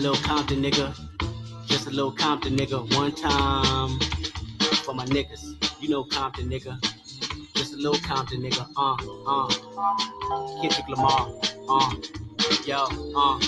little Compton nigga. Just a little Compton nigga. One time for my niggas. You know Compton nigga. Just a little Compton nigga. Uh, uh. Kendrick Lamar. Uh. Yo, uh.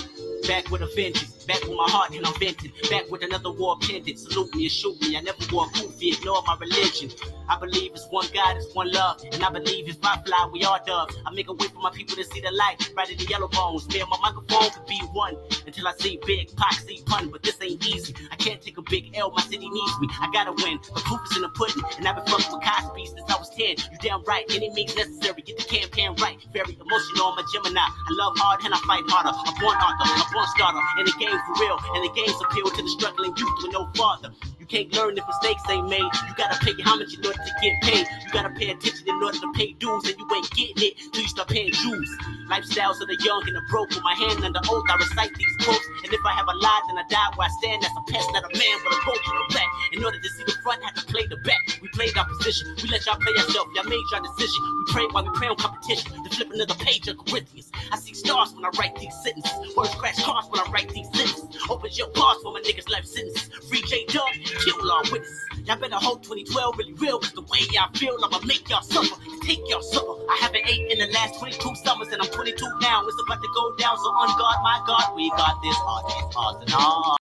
Back with a vengeance. Back with my heart and I'm venting. Back with another war pendant. Salute me and shoot me. I never wore a kufi, ignore my religion. I believe it's one God, it's one love. And I believe it's my fly, we all doves. I make a way for my people to see the light. Right in the yellow bones. Man, my microphone could be one. Until I see big, see pun. But this ain't easy. I can't take a big L, my city needs me. I gotta win. The proof is in the pudding. And I've been fucking with Cosby since I was 10. You damn right. Any means necessary. Get the campaign right. Very emotional, I'm a Gemini. I love hard and I fight harder. I'm born author, I'm born starter. And the game for real. And the game's appeal to the struggling youth with no father. You can't learn if mistakes ain't made. You gotta pay much in order to get paid. You gotta pay attention in order to pay dues, and you ain't getting it till you start paying dues. Lifestyles of the young and the broke. With my hand under oath, I recite these quotes. And if I have a lie, then I die where I stand. That's a pest, not a man, but a roach and a rat. In order to see the front, had to play the back. We played our position. We let y'all play ourselves. Y'all made your decision. We pray while we pray on competition. To flip another page of Corinthians. I see stars when I write these sentences. Words crash cars when I write these sentences. Opens your pause for my niggas' life sentences. Free J Dub, kill all witnesses. Y'all better hope 2012 really real, cause the way y'all feel, I'ma make y'all suffer take y'all supper. I haven't ate in the last 22 summers, and I'm 22 now. It's about to go down, so on guard, my God, we got this, all this, all and all.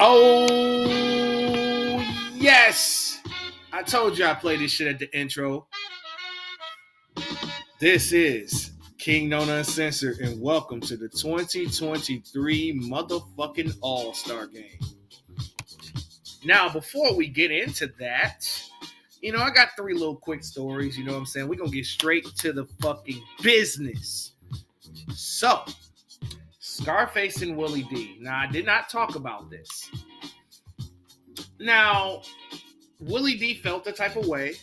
Oh, yes. I told you I played this shit at the intro. This is King Nona Uncensored, and welcome to the 2023 motherfucking All Star game. Now, before we get into that, you know, I got three little quick stories. You know what I'm saying? We're going to get straight to the fucking business. So, Scarface and Willie D. Now, I did not talk about this. Now, Willie D felt the type of way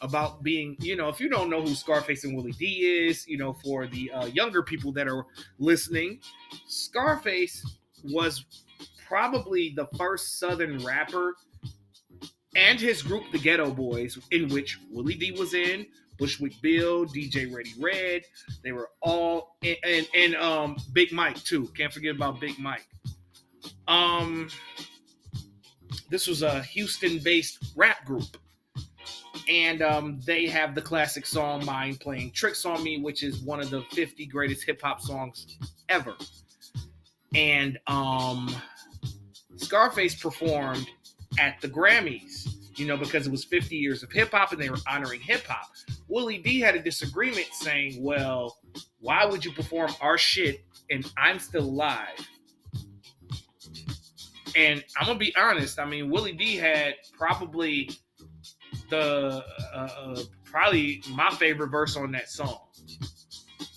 about being, you know, if you don't know who Scarface and Willie D is, you know, for the uh, younger people that are listening, Scarface was probably the first Southern rapper and his group, the Geto Boys, in which Willie D was in, Bushwick Bill, DJ Ready Red. They were all and, and and um Big Mike too. Can't forget about Big Mike. Um this was a Houston-based rap group. And um, they have the classic song Mind Playing Tricks on Me, which is one of the 50 greatest hip hop songs ever. And um, Scarface performed at the Grammys, you know, because it was 50 years of hip hop and they were honoring hip hop. Willie D had a disagreement saying, well, why would you perform our shit and I'm still alive? And I'm gonna be honest. I mean, Willie D had probably the uh, uh, probably my favorite verse on that song,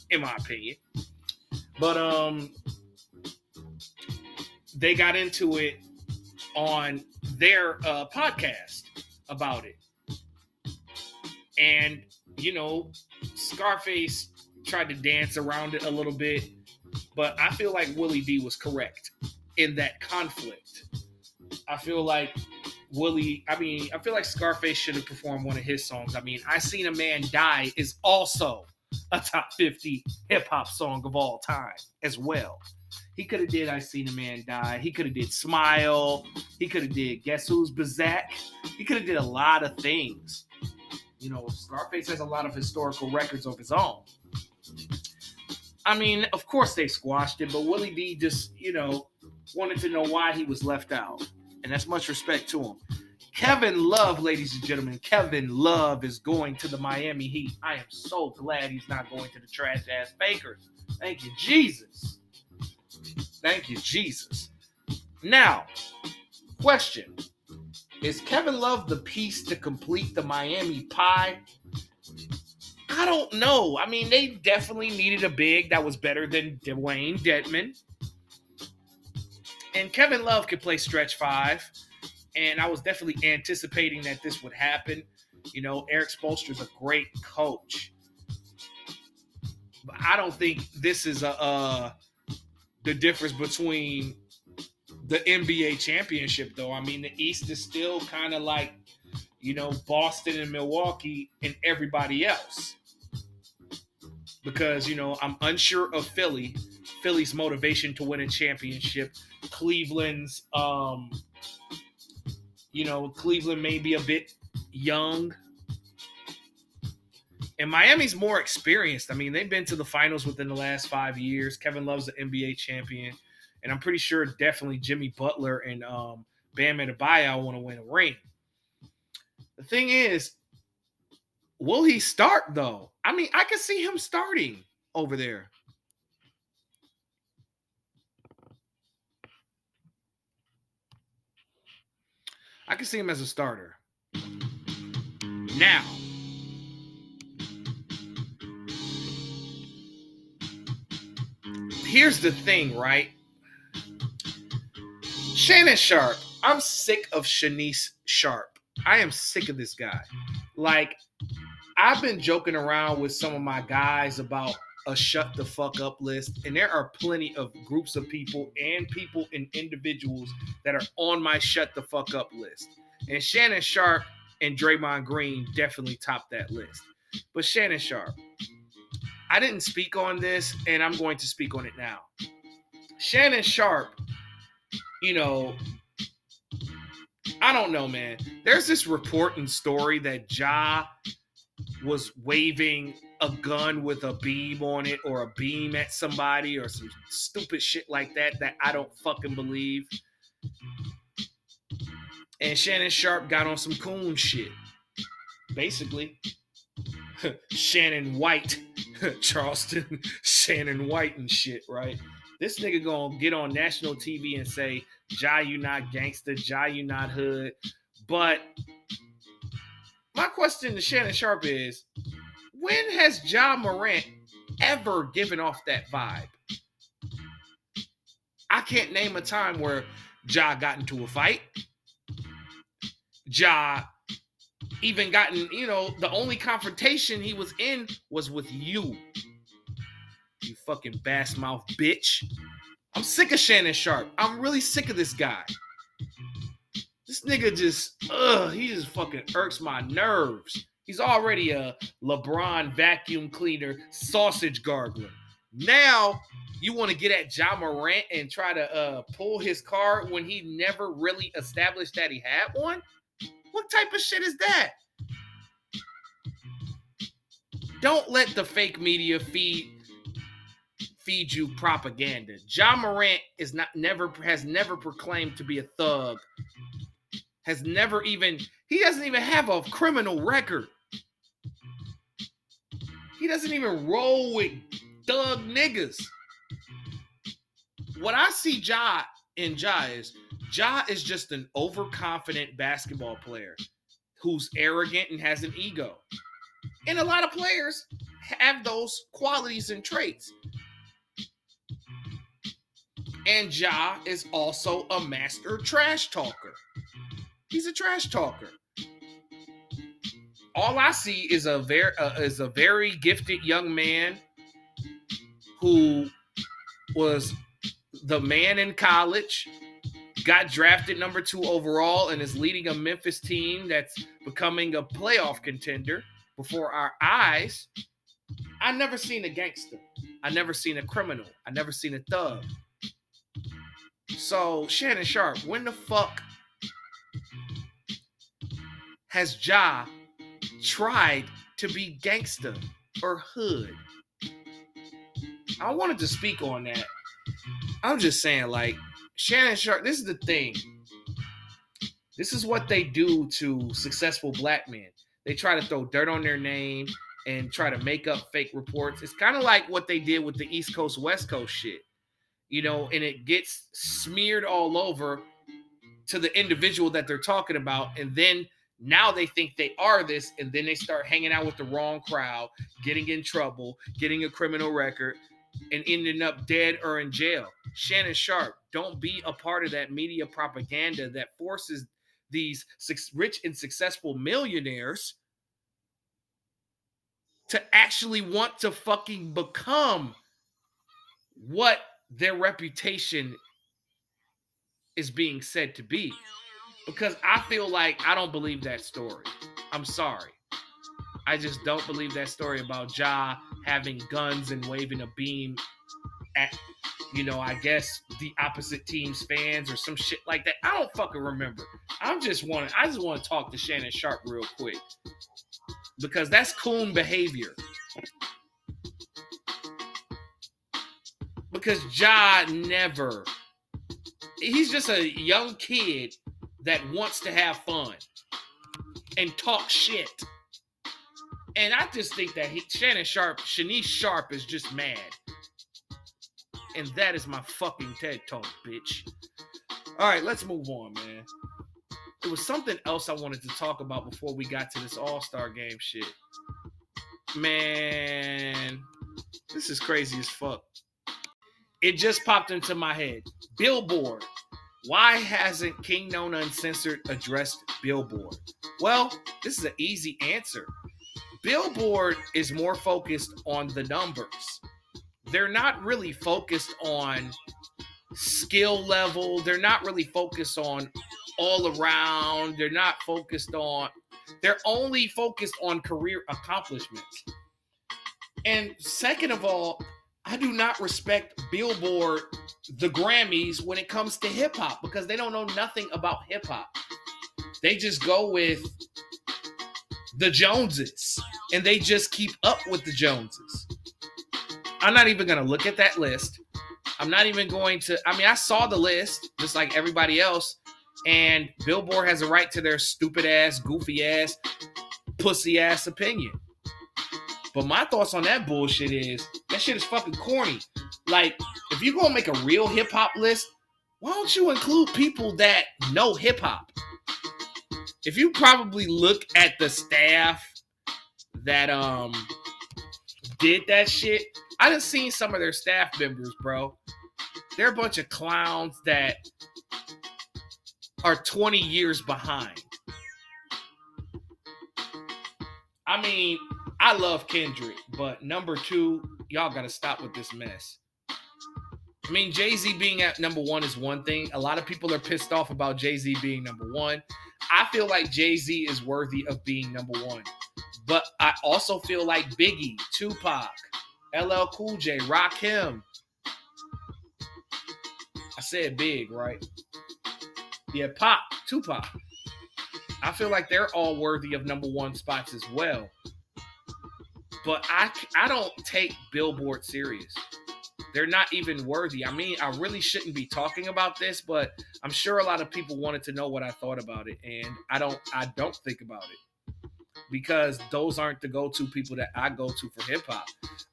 in my opinion. But um, they got into it on their uh, podcast about it, and you know, Scarface tried to dance around it a little bit, but I feel like Willie D was correct in that conflict. I feel like Willie, I mean, I feel like Scarface should have performed one of his songs. I mean, I Seen a Man Die is also a top 50 hip hop song of all time as well. He could have did I Seen a Man Die. He could have did Smile. He could have did Guess Who's Bazak. He could have did a lot of things. You know, Scarface has a lot of historical records of his own. I mean, of course they squashed it, but Willie D just, you know, wanted to know why he was left out. And that's much respect to him. Kevin Love, ladies and gentlemen, Kevin Love is going to the Miami Heat. I am so glad he's not going to the trash ass Bakers. Thank you, Jesus. Thank you, Jesus. Now, question Is Kevin Love the piece to complete the Miami pie? I don't know. I mean, they definitely needed a big that was better than Dewayne Dedmon. And Kevin Love could play stretch five. And I was definitely anticipating that this would happen. You know, Erik Spoelstra's a great coach. But I don't think this is a uh, the difference between the NBA championship, though. I mean, the East is still kind of like, you know, Boston and Milwaukee and everybody else. because you know I'm unsure of Philly, Philly's motivation to win a championship, Cleveland's, um, you know, Cleveland may be a bit young, and Miami's more experienced. I mean, they've been to the finals within the last five years. Kevin Love's the NBA champion, and I'm pretty sure definitely Jimmy Butler and um, Bam Adebayo want to win a ring. The thing is, will he start though? I mean, I can see him starting over there. I can see him as a starter. Now, here's the thing, right? Shannon Sharpe. I'm sick of Shanice Sharp. I am sick of this guy. Like, I've been joking around with some of my guys about a shut the fuck up list, and there are plenty of groups of people and people and individuals that are on my shut the fuck up list. And Shannon Sharpe and Draymond Green definitely top that list. But Shannon Sharpe, I didn't speak on this, and I'm going to speak on it now. Shannon Sharpe, you know, I don't know, man. There's this report and story that Ja was waving a gun with a beam on it or a beam at somebody or some stupid shit like that that I don't fucking believe. And Shannon Sharpe got on some coon shit. Basically, Shannon White, Charleston, Shannon White and shit, right? This nigga gonna get on national TV and say, Ja, you not gangster, Ja, you not hood. But my question to Shannon Sharpe is when has Ja Morant ever given off that vibe? I can't name a time where Ja got into a fight. Ja even gotten, you know, the only confrontation he was in was with you. You fucking bass mouth bitch. I'm sick of Shannon Sharpe. I'm really sick of this guy. This nigga just, ugh, he just fucking irks my nerves. He's already a LeBron vacuum cleaner, sausage gargler. Now you want to get at Ja Morant and try to uh, pull his card when he never really established that he had one? What type of shit is that? Don't let the fake media feed feed you propaganda. Ja Morant is not never has never proclaimed to be a thug has never even, he doesn't even have a criminal record. He doesn't even roll with thug niggas. What I see Ja in Ja is Ja is just an overconfident basketball player who's arrogant and has an ego. And a lot of players have those qualities and traits. And Ja is also a master trash talker. He's a trash talker. All I see is a very uh, is a very gifted young man who was the man in college, got drafted number two overall, and is leading a Memphis team that's becoming a playoff contender before our eyes. I never seen a gangster. I never seen a criminal. I never seen a thug. So Shannon Sharpe, when the fuck has Ja tried to be gangster or hood? I wanted to speak on that. I'm just saying, like, Shannon Sharpe, this is the thing. This is what they do to successful black men. They try to throw dirt on their name and try to make up fake reports. It's kind of like what they did with the East Coast, West Coast shit, you know, and it gets smeared all over to the individual that they're talking about. And then now they think they are this, and then they start hanging out with the wrong crowd, getting in trouble, getting a criminal record, and ending up dead or in jail. Shannon Sharpe, don't be a part of that media propaganda that forces these rich and successful millionaires to actually want to fucking become what their reputation is being said to be because I feel like I don't believe that story. I'm sorry. I just don't believe that story about Ja having guns and waving a beam at, you know, I guess the opposite team's fans or some shit like that. I don't fucking remember. I'm just want I just want to talk to Shannon Sharpe real quick because that's coon behavior. Because Ja never, he's just a young kid that wants to have fun and talk shit. And I just think that he, Shannon Sharpe, Shanice Sharp is just mad. And that is my fucking TED talk, bitch. All right, let's move on, man. There was something else I wanted to talk about before we got to this All Star game shit. Man, this is crazy as fuck. It just popped into my head. Billboard. Why hasn't King Known Uncensored addressed Billboard? Well, this is an easy answer. Billboard is more focused on the numbers. They're not really focused on skill level. They're not really focused on all around. They're not focused on, they're only focused on career accomplishments. And second of all, I do not respect Billboard, the Grammys, when it comes to hip hop because they don't know nothing about hip hop. They just go with the Joneses and they just keep up with the Joneses. I'm not even going to look at that list. I'm not even going to, I mean, I saw the list just like everybody else, and Billboard has a right to their stupid ass, goofy ass, pussy ass opinion. But my thoughts on that bullshit is that shit is fucking corny. Like, if you're gonna make a real hip hop list, why don't you include people that know hip hop? If you probably look at the staff that um did that shit, I done seen some of their staff members, bro. They're a bunch of clowns that are 20 years behind. I mean, I love Kendrick, but number two, y'all got to stop with this mess. I mean, Jay Z being at number one is one thing. A lot of people are pissed off about Jay Z being number one. I feel like Jay Z is worthy of being number one. But I also feel like Biggie, Tupac, LL Cool J, Rakim. I said big, right? Yeah, Pop, Tupac. I feel like they're all worthy of number one spots as well. But I, I don't take Billboard serious. They're not even worthy. I mean, I really shouldn't be talking about this, but I'm sure a lot of people wanted to know what I thought about it, and I don't. I don't think about it because those aren't the go-to people that I go to for hip hop.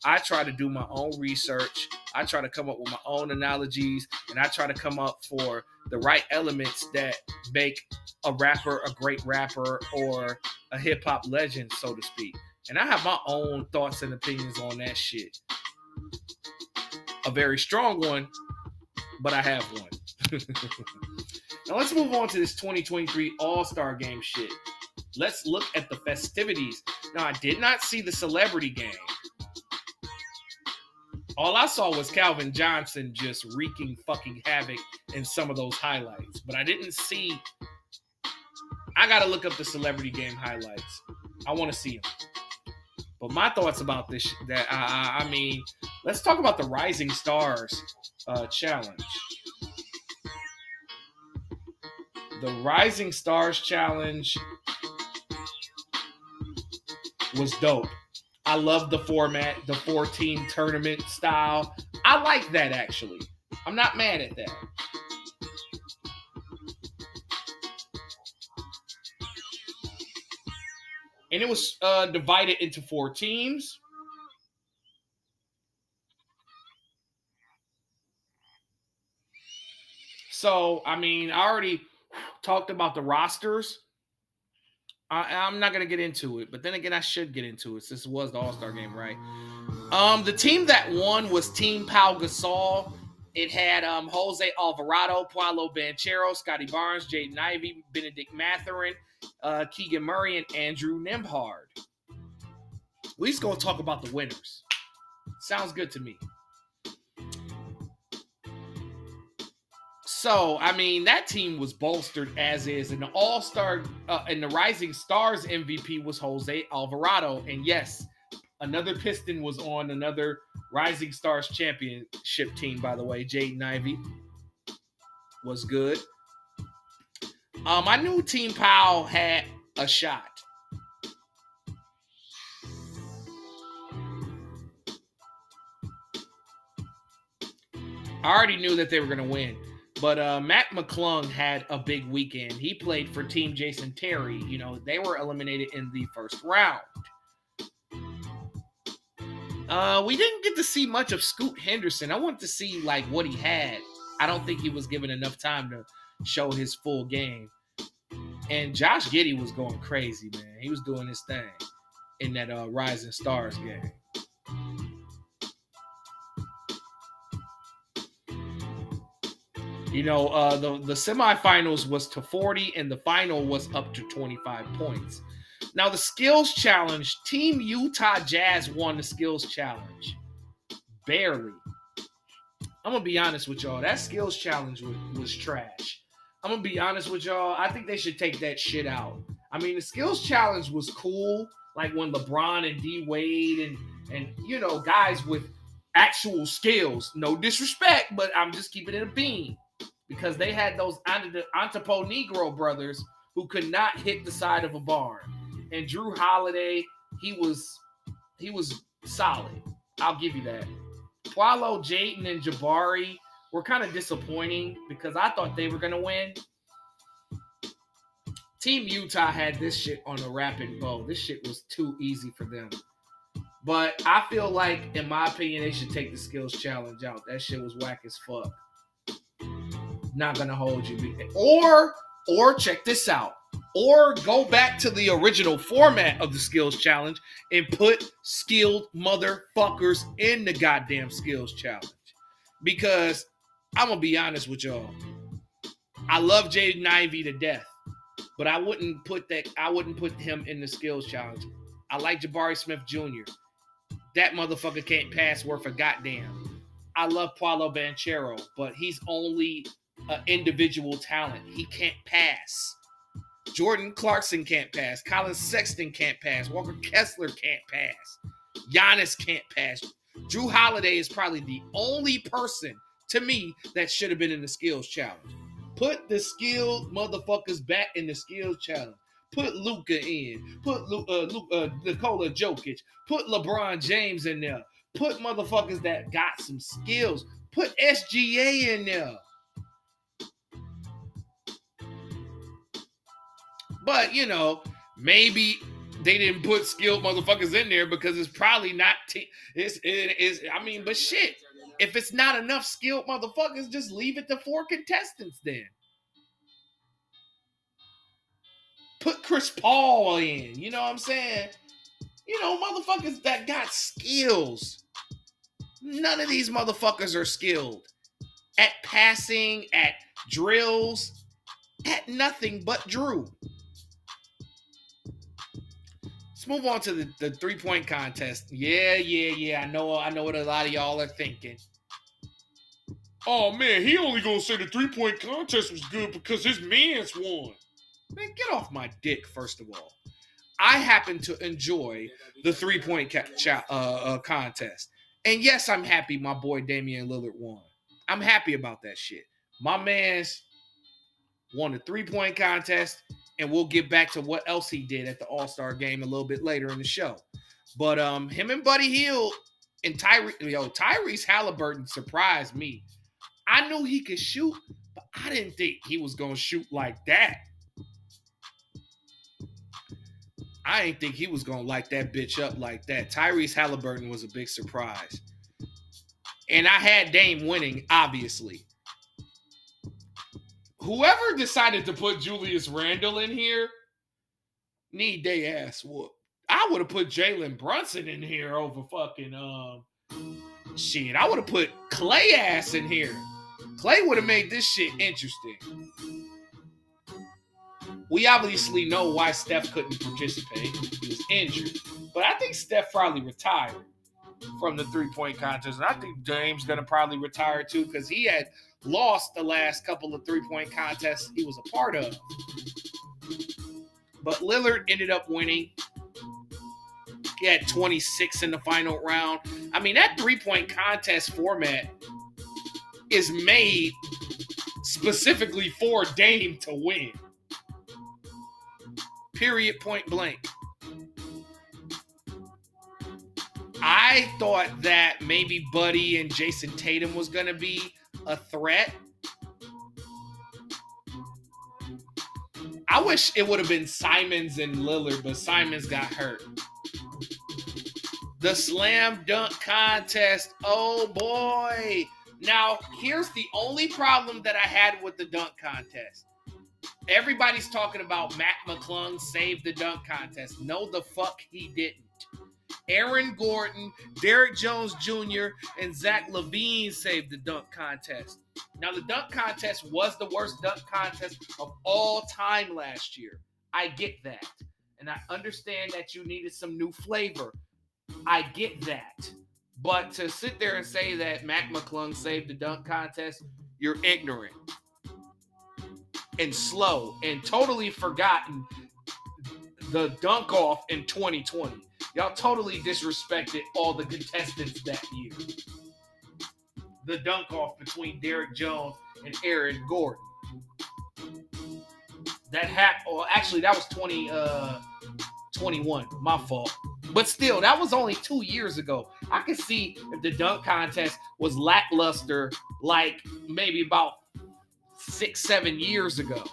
I try to do my own research. I try to come up with my own analogies, and I try to come up for the right elements that make a rapper a great rapper or a hip hop legend, so to speak. And I have my own thoughts and opinions on that shit. A very strong one, but I have one. now let's move on to this 2023 All Star Game shit. Let's look at the festivities. Now, I did not see the celebrity game. All I saw was Calvin Johnson just wreaking fucking havoc in some of those highlights, but I didn't see. I got to look up the celebrity game highlights. I want to see them. But my thoughts about this, that I, I mean, let's talk about the Rising Stars uh, challenge. The Rising Stars challenge was dope. I love the format, the four team tournament style. I like that actually. I'm not mad at that. And it was uh, divided into four teams. So, I mean, I already talked about the rosters. I, am not gonna get into it, but then again, I should get into it it was the All Star game, right? Um, the team that won was Team Pau Gasol. It had um, Jose Alvarado, Paolo Banchero, Scottie Barnes, Jaden Ivey, Benedict Mathurin, uh, Keegan Murray, and Andrew Nembhard. We just gonna talk about the winners. Sounds good to me. So, I mean, that team was bolstered as is, and the All Star uh, and the Rising Stars MVP was Jose Alvarado. And yes, Another Piston was on another Rising Stars championship team, by the way. Jaden Ivey was good. Um, I knew Team Powell had a shot. I already knew that they were going to win. But uh, Mac McClung had a big weekend. He played for Team Jason Terry. You know, they were eliminated in the first round. Uh, we didn't get to see much of Scoot Henderson. I wanted to see like what he had. I don't think he was given enough time to show his full game. And Josh Giddey was going crazy, man. He was doing his thing in that uh, Rising Stars game. You know, uh, the the semifinals was to 40, and the final was up to 25 points. Now, the skills challenge, Team Utah Jazz won the skills challenge. Barely. I'm gonna be honest with y'all. That skills challenge was, was trash. I'm gonna be honest with y'all. I think they should take that shit out. I mean, the skills challenge was cool, like when LeBron and D Wade and and you know guys with actual skills. No disrespect, but I'm just keeping it a beam because they had those Antetokounmpo brothers who could not hit the side of a barn. And Jrue Holiday, he was he was solid. I'll give you that. Paolo, Jaden, and Jabari were kind of disappointing because I thought they were gonna win. Team Utah had this shit on a rapid bow. This shit was too easy for them. But I feel like, in my opinion, they should take the skills challenge out. That shit was whack as fuck not gonna hold you. Or or check this out. Or go back to the original format of the skills challenge and put skilled motherfuckers in the goddamn skills challenge. Because I'm gonna be honest with y'all. I love Jaden Ivey to death, but I wouldn't put that. I wouldn't put him in the skills challenge. I like Jabari Smith Jr. That motherfucker can't pass worth a goddamn. I love Paolo Banchero, but he's only uh, individual talent. He can't pass. Jordan Clarkson can't pass. Collin Sexton can't pass. Walker Kessler can't pass. Giannis can't pass. Jrue Holiday is probably the only person to me that should have been in the skills challenge. Put the skilled motherfuckers back in the skills challenge. Put Luka in. Put Lu- uh, Lu- uh, Nikola Jokic. Put LeBron James in there. Put motherfuckers that got some skills. Put SGA in there. But you know, maybe they didn't put skilled motherfuckers in there because it's probably not. T- it's it is. I mean, but shit, if it's not enough skilled motherfuckers, just leave it to four contestants then. Put Chris Paul in. You know what I'm saying? You know, motherfuckers that got skills. None of these motherfuckers are skilled at passing, at drills, at nothing but Jrue move on to the, the three point contest. Yeah, yeah, yeah. I know, I know what a lot of y'all are thinking. Oh man, he only gonna say the three point contest was good because his man's won. Man, get off my dick, first of all. I happen to enjoy the three point ca- cha- uh, uh, contest. And yes, I'm happy my boy Damian Lillard won. I'm happy about that shit. My man's won the three point contest and we'll get back to what else he did at the All Star game a little bit later in the show. But um, him and Buddy Hield and Tyree, yo, Tyrese Halliburton surprised me. I knew he could shoot, but I didn't think he was gonna shoot like that. I didn't think he was gonna light that bitch up like that. Tyrese Halliburton was a big surprise. And I had Dame winning, obviously whoever decided to put Julius Randle in here need they ass whoop. I would have put Jalen Brunson in here over fucking um shit. I would have put Klay ass in here. Klay would have made this shit interesting. We obviously know why Steph couldn't participate. He was injured. But I think Steph probably retired from the three point contest. And I think Dame's going to probably retire too because he had lost the last couple of three point contests he was a part of. But Lillard ended up winning. He had 26 in the final round. I mean, that three point contest format is made specifically for Dame to win. Period, point blank. I thought that maybe Buddy and Jayson Tatum was going to be a threat. I wish it would have been Simons and Lillard, but Simons got hurt. The slam dunk contest. Oh boy. Now, here's the only problem that I had with the dunk contest. Everybody's talking about Mac McClung saved the dunk contest. No, the fuck he didn't. Aaron Gordon, Derrick Jones Jr., and Zach LaVine saved the dunk contest. Now, the dunk contest was the worst dunk contest of all time last year. I get that. And I understand that you needed some new flavor. I get that. But to sit there and say that Mac McClung saved the dunk contest, you're ignorant and slow and totally forgotten the dunk off in 2020. Y'all totally disrespected all the contestants that year. The dunk off between Derrick Jones and Aaron Gordon. That happened. Actually, that was 20, uh, 21. My fault. But still, that was only two years ago. I could see if the dunk contest was lackluster, like maybe about six, seven years ago.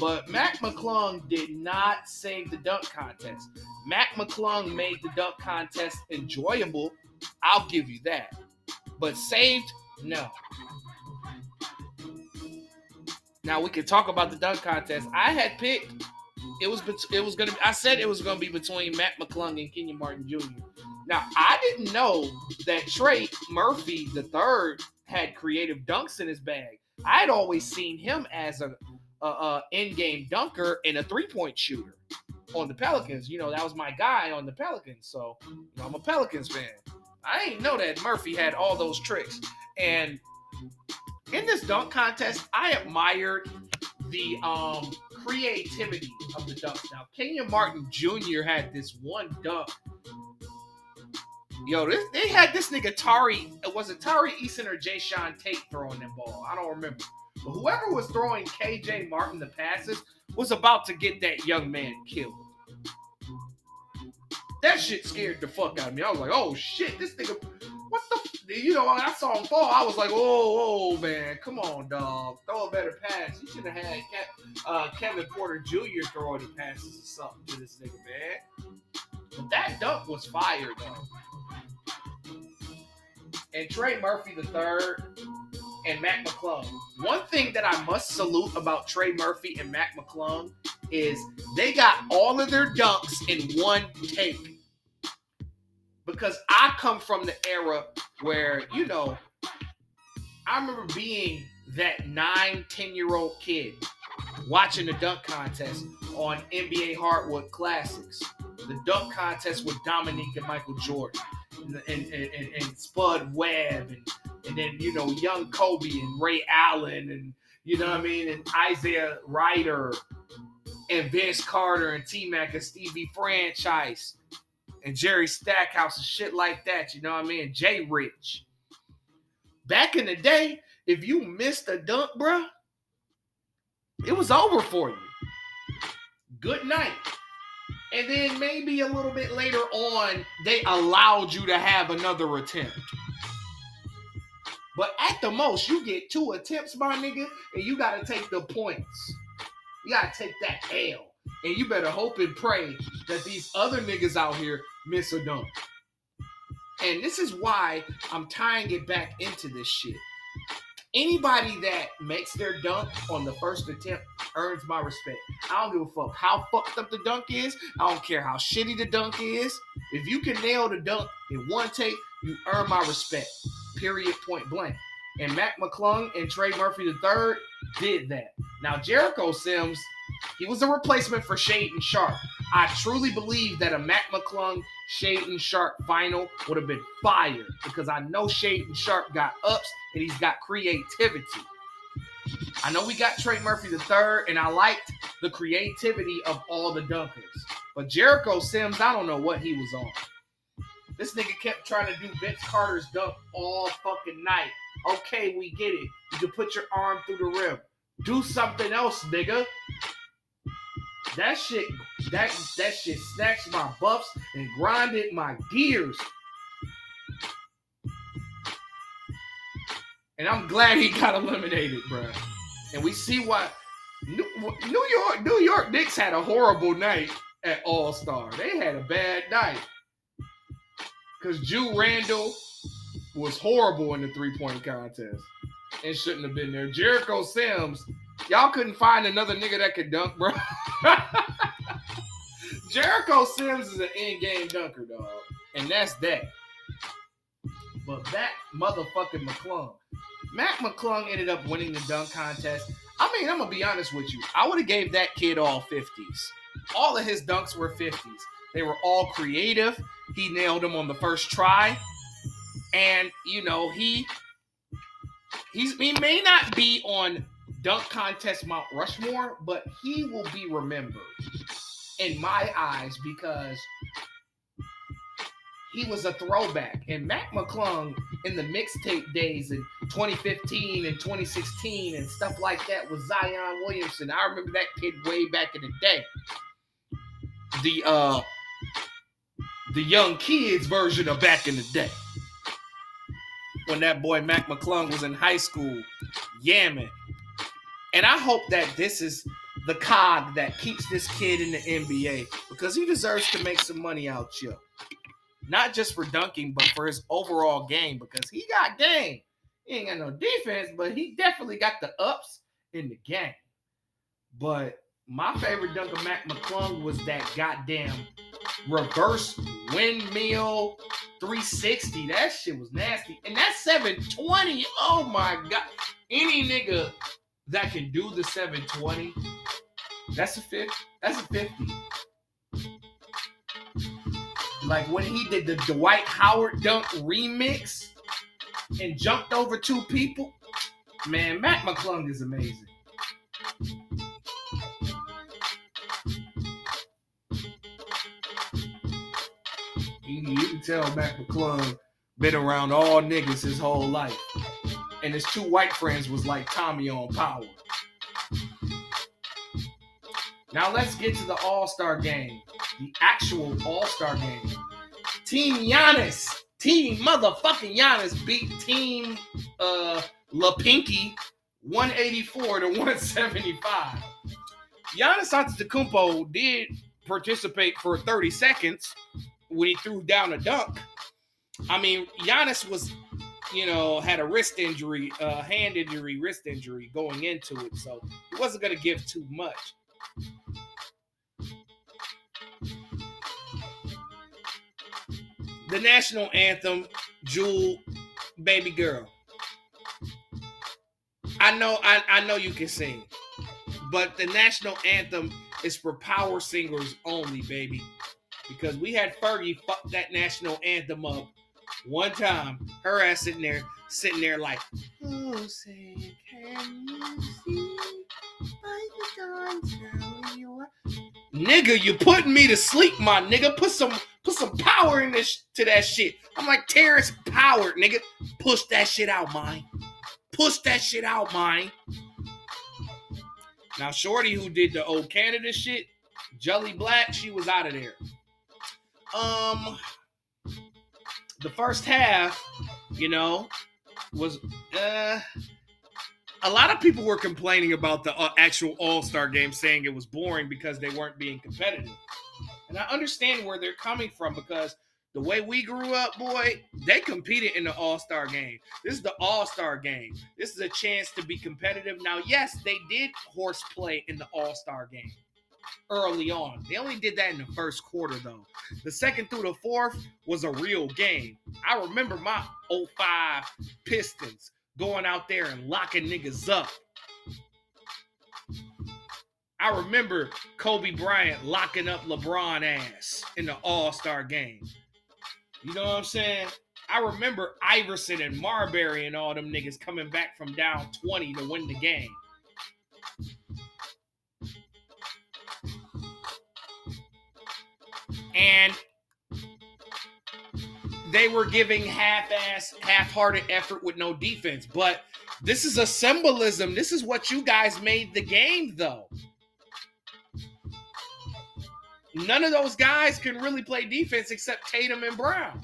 But Mac McClung did not save the dunk contest. Mac McClung made the dunk contest enjoyable. I'll give you that. But saved, no. Now we can talk about the dunk contest. I had picked it was it was gonna. I said it was gonna be between Mac McClung and Kenyon Martin Jr. Now I didn't know that Trey Murphy the third had creative dunks in his bag. I had always seen him as a, a, a in-game dunker and a three-point shooter on the Pelicans. You know that was my guy on the Pelicans, so you know, I'm a Pelicans fan. I didn't know that Murphy had all those tricks. And in this dunk contest, I admired the um creativity of the dunks. Now, Kenyon Martin Jr. had this one dunk. Yo, this, they had this nigga Tari. Was it Tari Eason or Jae'Sean Tate throwing that ball? I don't remember. But whoever was throwing KJ Martin the passes was about to get that young man killed. That shit scared the fuck out of me. I was like, oh shit, this nigga, what the, you know, I saw him fall, I was like, oh, oh man, come on, dog, throw a better pass. You should have had uh, Kevin Porter Jr. throwing the passes or something to this nigga, man. But that dunk was fire though. And Trey Murphy the third and Mac McClung. One thing that I must salute about Trey Murphy and Mac McClung is they got all of their dunks in one take. Because I come from the era where, you know, I remember being that nine, 10 year old kid watching the dunk contest on NBA Hardwood Classics. The dunk contest with Dominique and Michael Jordan and, and, and, and Spud Webb and, and then, you know, young Kobe and Ray Allen and, you know what I mean, and Isaiah Rider and Vince Carter and T Mac and Stevie Franchise and Jerry Stackhouse and shit like that. You know what I mean? Jay Rich. Back in the day, if you missed a dunk, bruh, it was over for you. Good night. And then maybe a little bit later on, they allowed you to have another attempt. But at the most, you get two attempts, my nigga, and you got to take the points. You got to take that L. And you better hope and pray that these other niggas out here miss a dunk. And this is why I'm tying it back into this shit. Anybody that makes their dunk on the first attempt earns my respect. I don't give a fuck how fucked up the dunk is. I don't care how shitty the dunk is. If you can nail the dunk in one take, you earn my respect. Period. Point blank. And Mac McClung and Trey Murphy III did that. Now Jericho Sims, he was a replacement for Shaedon Sharpe. I truly believe that a Mac McClung Shaedon Sharpe final would have been fire because I know Shaedon Sharpe got ups and he's got creativity. I know we got Trey Murphy third, and I liked the creativity of all the dunkers. But Jericho Sims, I don't know what he was on. This nigga kept trying to do Vince Carter's dunk all fucking night. Okay, we get it. You can put your arm through the rim. Do something else, nigga. That shit, that that shit snatched my buffs and grinded my gears. And I'm glad he got eliminated, bro. And we see why New, New York, New York Knicks had a horrible night at All Star. They had a bad night because Ju Randle was horrible in the three point contest and shouldn't have been there. Jericho Sims, y'all couldn't find another nigga that could dunk, bro. Jericho Sims is an in game dunker, dog, and that's that. But that motherfucking McClung, Mac McClung ended up winning the dunk contest. I mean, I'm gonna be honest with you. I would have gave that kid all 50s. All of his dunks were 50s. They were all creative. He nailed them on the first try. And you know, he he's he may not be on dunk contest Mount Rushmore, but he will be remembered in my eyes because he was a throwback. And Mac McClung in the mixtape days in 2015 and 2016 and stuff like that was Zion Williamson. I remember that kid way back in the day. The uh the young kids version of back in the day. When that boy Mac McClung was in high school, yamming. And I hope that this is the cog that keeps this kid in the NBA because he deserves to make some money out here not just for dunking, but for his overall game because he got game. He ain't got no defense, but he definitely got the ups in the game. But my favorite dunk of Mac McClung was that goddamn reverse windmill 360. That shit was nasty. And that 720, oh my god. Any nigga that can do the 720, that's a 50. That's a 50. Like when he did the Dwight Howard dunk remix and jumped over two people. Man, Mac McClung is amazing. You, can tell Mac McClung been around all niggas his whole life. And his two white friends was like Tommy on power. Now let's get to the All-Star game the actual All Star game. Team Giannis, Team motherfucking Giannis beat Team uh La Pinky 184 to 175. Giannis Antetokounmpo did participate for 30 seconds when he threw down a dunk. I mean, Giannis was, you know, had a wrist injury, uh, hand injury, wrist injury going into it, so he wasn't going to give too much. the national anthem, Jewel, baby girl. I know, I, I know you can sing, but the national anthem is for power singers only, baby. Because we had Fergie fuck that national anthem up one time. Her ass sitting there, sitting there like, oh, say, can you see by the dawn's early Nigga, you putting me to sleep, my nigga. Put some put some power in this to that shit. I'm like Terrence Power, nigga. Push that shit out, mine. Push that shit out, mine. Now, Shorty, who did the old Canada shit, Jully Black, she was out of there. Um, the first half, you know, was uh a lot of people were complaining about the uh, actual All Star game, saying it was boring because they weren't being competitive. And I understand where they're coming from because the way we grew up, boy, they competed in the All Star game. This is the All Star game. This is a chance to be competitive. Now, yes, they did horseplay in the All Star game early on. They only did that in the first quarter, though. The second through the fourth was a real game. I remember my 05 Pistons going out there and locking niggas up. I remember Kobe Bryant locking up LeBron ass in the All Star game. You know what I'm saying? I remember Iverson and Marbury and all them niggas coming back from down 20 to win the game. And they were giving half-ass, half-hearted effort with no defense. But this is a symbolism. This is what you guys made the game, though. None of those guys can really play defense except Tatum and Brown.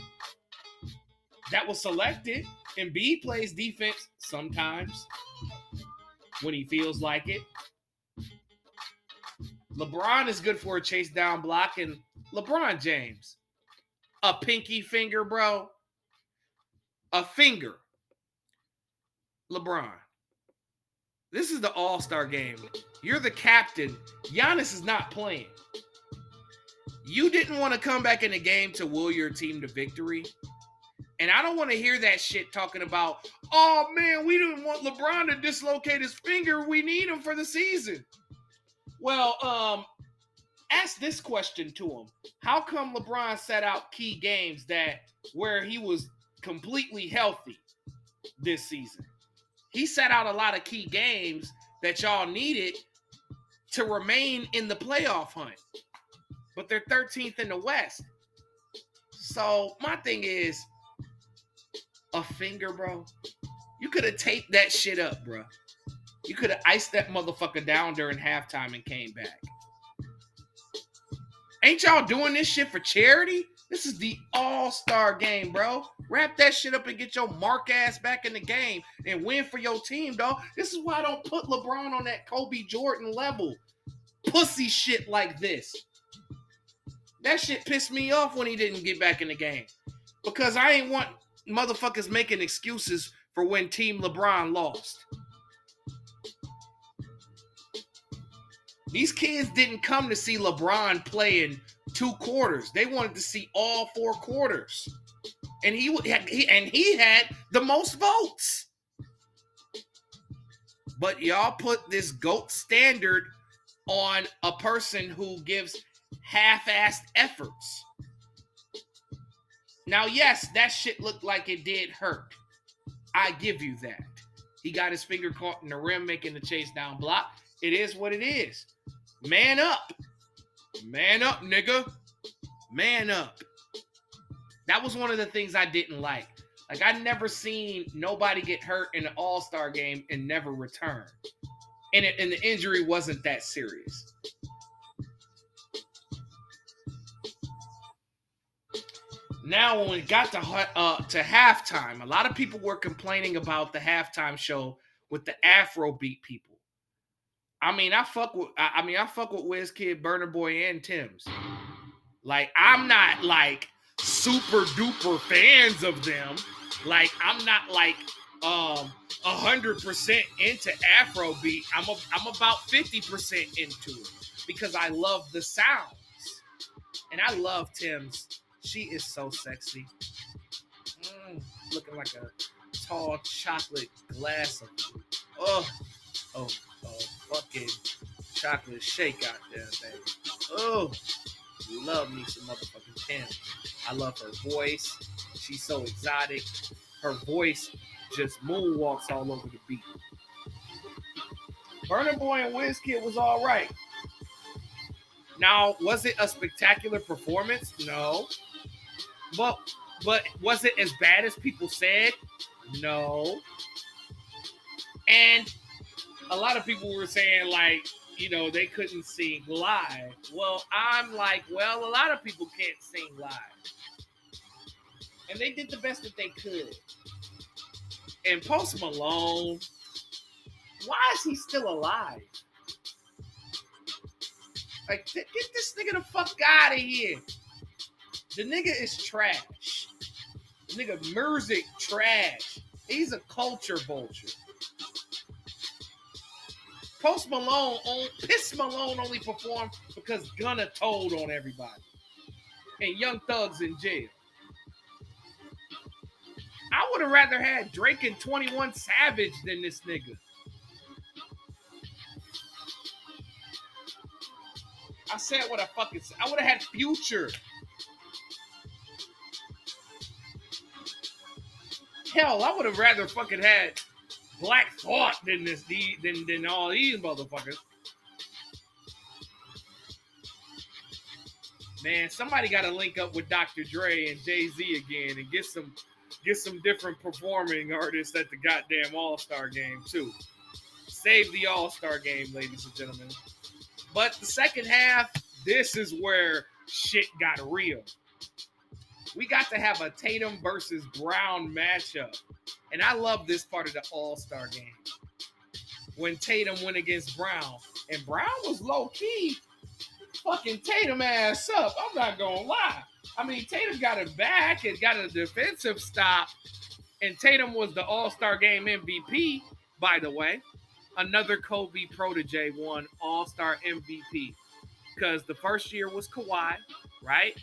That was selected. And B plays defense sometimes when he feels like it. LeBron is good for a chase down block, and LeBron James, a pinky finger, bro, a finger. LeBron, this is the All Star game. You're the captain. Giannis is not playing. You didn't want to come back in the game to will your team to victory. And I don't want to hear that shit talking about, oh man, we didn't want LeBron to dislocate his finger. We need him for the season. Well, um, ask this question to him. How come LeBron set out key games that where he was completely healthy this season? He set out a lot of key games that y'all needed to remain in the playoff hunt. But they're 13th in the West. So my thing is a finger, bro. You could have taped that shit up, bro. You could have iced that motherfucker down during halftime and came back. Ain't y'all doing this shit for charity? This is the all star game, bro. Wrap that shit up and get your mark ass back in the game and win for your team, dog. This is why I don't put LeBron on that Kobe Jordan level. Pussy shit like this. That shit pissed me off when he didn't get back in the game because I ain't want motherfuckers making excuses for when Team LeBron lost. These kids didn't come to see LeBron play in two quarters. They wanted to see all four quarters. And he, he and he had the most votes. But y'all put this GOAT standard on a person who gives half-assed efforts. Now, yes, that shit looked like it did hurt. I give you that. He got his finger caught in the rim making the chase down block. It is what it is. Man up. Man up, nigga. Man up. That was one of the things I didn't like. Like I never seen nobody get hurt in an All-Star game and never return. And, it, and the injury wasn't that serious. Now, when we got to uh, to halftime, a lot of people were complaining about the halftime show with the Afrobeat people. I mean, I fuck with I, mean, I fuck with Wizkid, Burna Boy, and Tems. Like, I'm not like super duper fans of them. Like, I'm not like um a hundred percent into Afrobeat. I'm a, I'm about 50% into it because I love the sounds. And I love Tems she is so sexy. Mm, looking like a tall chocolate glass of oh oh oh fucking chocolate shake out there, baby. Oh, love me some motherfucking Tim. I love her voice. She's so exotic. Her voice just moonwalks all over the beat. Burna Boy and Wizkid was all right. Now, was it a spectacular performance? No. But but was it as bad as people said? No. And a lot of people were saying like, you know, they couldn't sing live. Well, I'm like, well, a lot of people can't sing live. And they did the best that they could. And Post Malone, why is he still alive? Like, get this nigga the fuck out of here. The nigga is trash. The nigga Murzik trash. He's a culture vulture. Post Malone, on, Piss Malone only performed because Gunna told on everybody. And Young Thug's in jail. I would have rather had Drake and 21 Savage than this nigga. I said what I fucking said. I would have had Future. hell, I would have rather fucking had Black Thought than this than than all these motherfuckers. Man, somebody got to link up with Dr. Dre and Jay Z again and get some get some different performing artists at the goddamn All Star game too. Save the All Star game, ladies and gentlemen. But the second half, this is where shit got real. We got to have a Tatum versus Brown matchup. And I love this part of the All Star game. When Tatum went against Brown, and Brown was low key fucking Tatum ass up. I'm not gonna lie. I mean, Tatum got it back and got a defensive stop, and Tatum was the All Star Game MVP, by the way. Another Kobe protege won All Star MVP because the first year was Kawhi, right?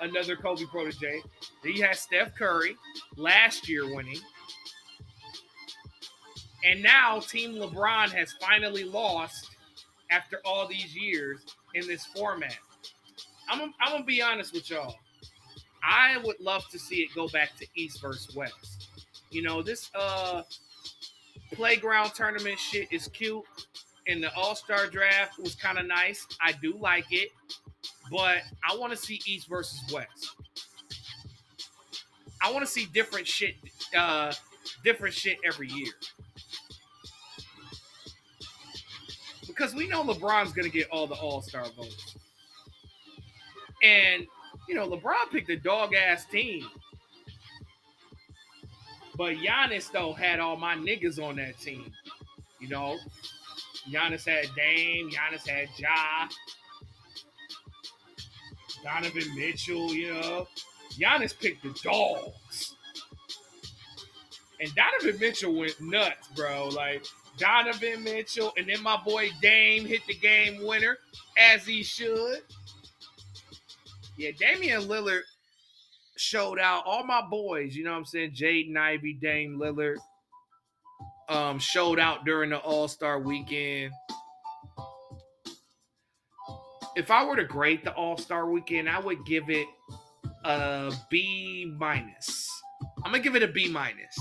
Another Kobe protege. Then you had Steph Curry last year winning. And now Team LeBron has finally lost after all these years in this format. I'm, I'm gonna be honest with y'all. I would love to see it go back to East versus West. You know, this uh playground tournament shit is cute, and the All Star draft was kind of nice. I do like it, but I want to see East versus West. I want to see different shit, uh, different shit every year. Because we know LeBron's gonna get all the All Star votes. And you know, LeBron picked a dog ass team. But Giannis though had all my niggas on that team. You know, Giannis had Dame, Giannis had Ja, Donovan Mitchell. You know, Giannis picked the dogs, and Donovan Mitchell went nuts, bro. Like Donovan Mitchell, and then my boy Dame hit the game winner as he should. Yeah, Damian Lillard showed out. All my boys, you know what I'm saying? Jaden Ivey, Dame Lillard, um, showed out during the All Star weekend. If I were to grade the All Star weekend, I would give it a B minus. I'm gonna give it a B minus.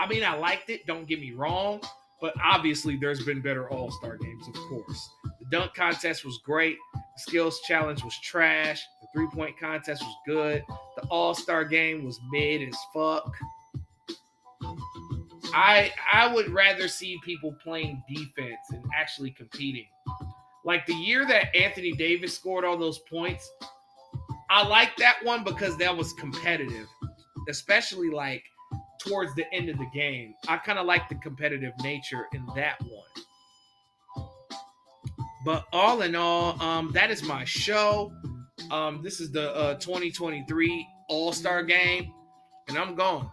I mean, I liked it. Don't get me wrong, but obviously, there's been better All Star games, of course. The dunk contest was great. The skills challenge was trash. The three point contest was good. The All Star game was mid as fuck. I I would rather see people playing defense and actually competing. Like the year that Anthony Davis scored all those points, I like that one because that was competitive, especially like towards the end of the game. I kind of like the competitive nature in that one. But all in all, um, that is my show. Um, this is the uh, 2023 All Star Game, and I'm gone.